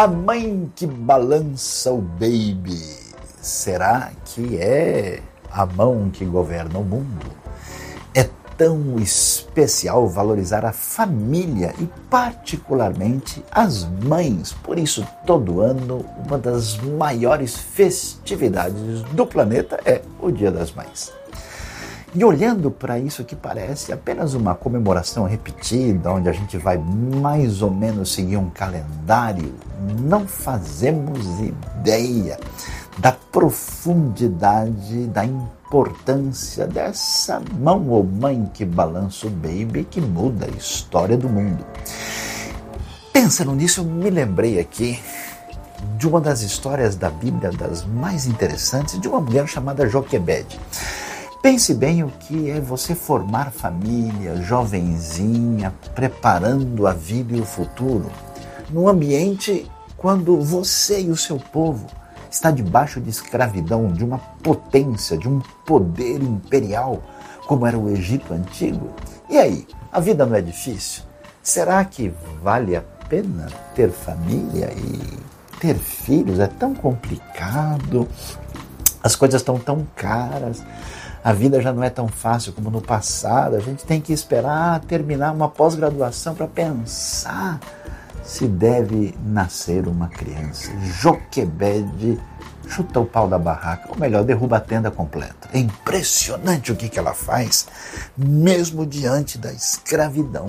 A mãe que balança o baby, será que é a mão que governa o mundo? É tão especial valorizar a família e, particularmente, as mães. Por isso, todo ano, uma das maiores festividades do planeta é o Dia das Mães. E olhando para isso que parece apenas uma comemoração repetida, onde a gente vai mais ou menos seguir um calendário, não fazemos ideia da profundidade, da importância dessa mão ou mãe que balança o baby que muda a história do mundo. Pensando nisso, eu me lembrei aqui de uma das histórias da Bíblia das mais interessantes de uma mulher chamada Joquebede. Pense bem o que é você formar família, jovenzinha, preparando a vida e o futuro, num ambiente quando você e o seu povo está debaixo de escravidão de uma potência, de um poder imperial, como era o Egito antigo. E aí, a vida não é difícil? Será que vale a pena ter família e ter filhos? É tão complicado, as coisas estão tão caras a vida já não é tão fácil como no passado. A gente tem que esperar terminar uma pós-graduação para pensar se deve nascer uma criança. Joquebede chuta o pau da barraca, ou melhor, derruba a tenda completa. É impressionante o que, que ela faz, mesmo diante da escravidão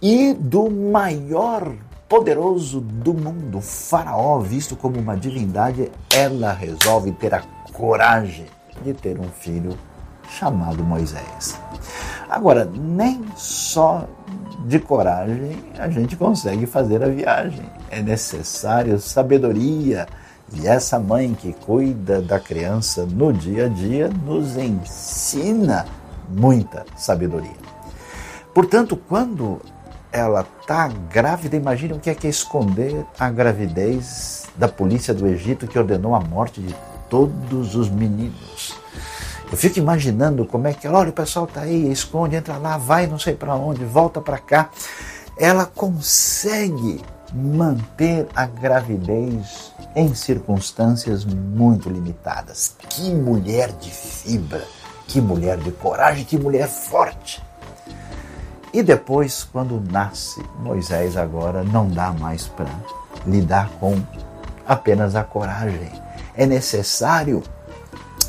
e do maior poderoso do mundo, Faraó, visto como uma divindade, ela resolve ter a coragem de ter um filho chamado Moisés. Agora, nem só de coragem a gente consegue fazer a viagem. É necessário sabedoria. E essa mãe que cuida da criança no dia a dia nos ensina muita sabedoria. Portanto, quando ela está grávida, imagine o que é, que é esconder a gravidez da polícia do Egito que ordenou a morte de todos os meninos. Eu fico imaginando como é que, olha, o pessoal está aí, esconde, entra lá, vai não sei para onde, volta para cá. Ela consegue manter a gravidez em circunstâncias muito limitadas. Que mulher de fibra, que mulher de coragem, que mulher forte. E depois, quando nasce Moisés, agora não dá mais para lidar com apenas a coragem é necessário,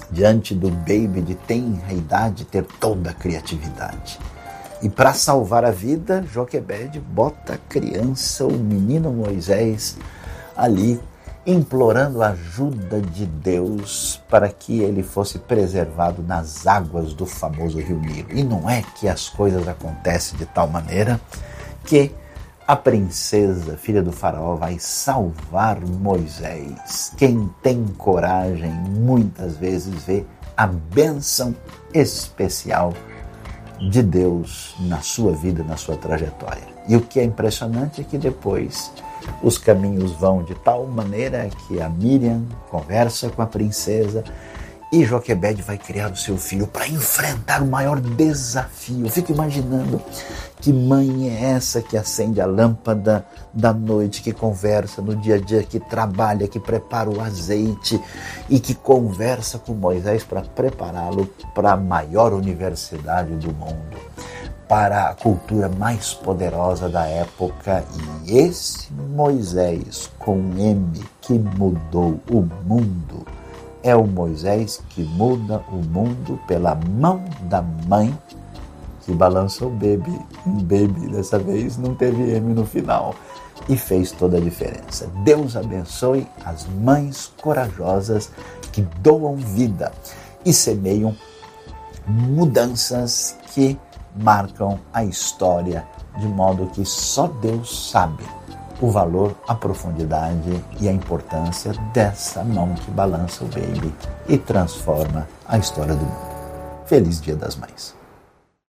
diante do baby de tenra idade, ter toda a criatividade. E para salvar a vida, Joquebed bota a criança, o menino Moisés, ali implorando a ajuda de Deus para que ele fosse preservado nas águas do famoso rio Nilo. E não é que as coisas acontecem de tal maneira que a princesa, filha do faraó, vai salvar Moisés. Quem tem coragem muitas vezes vê a bênção especial de Deus na sua vida, na sua trajetória. E o que é impressionante é que depois os caminhos vão de tal maneira que a Miriam conversa com a princesa e Joquebed vai criar o seu filho para enfrentar o maior desafio. Eu fico imaginando que mãe é essa que acende a lâmpada da noite, que conversa no dia a dia, que trabalha, que prepara o azeite e que conversa com Moisés para prepará-lo para a maior universidade do mundo, para a cultura mais poderosa da época. E esse Moisés com M que mudou o mundo é o Moisés que muda o mundo pela mão da mãe que balança o baby. Um baby dessa vez não teve M no final e fez toda a diferença. Deus abençoe as mães corajosas que doam vida e semeiam mudanças que marcam a história de modo que só Deus sabe o valor, a profundidade e a importância dessa mão que balança o baby e transforma a história do mundo. Feliz Dia das Mães!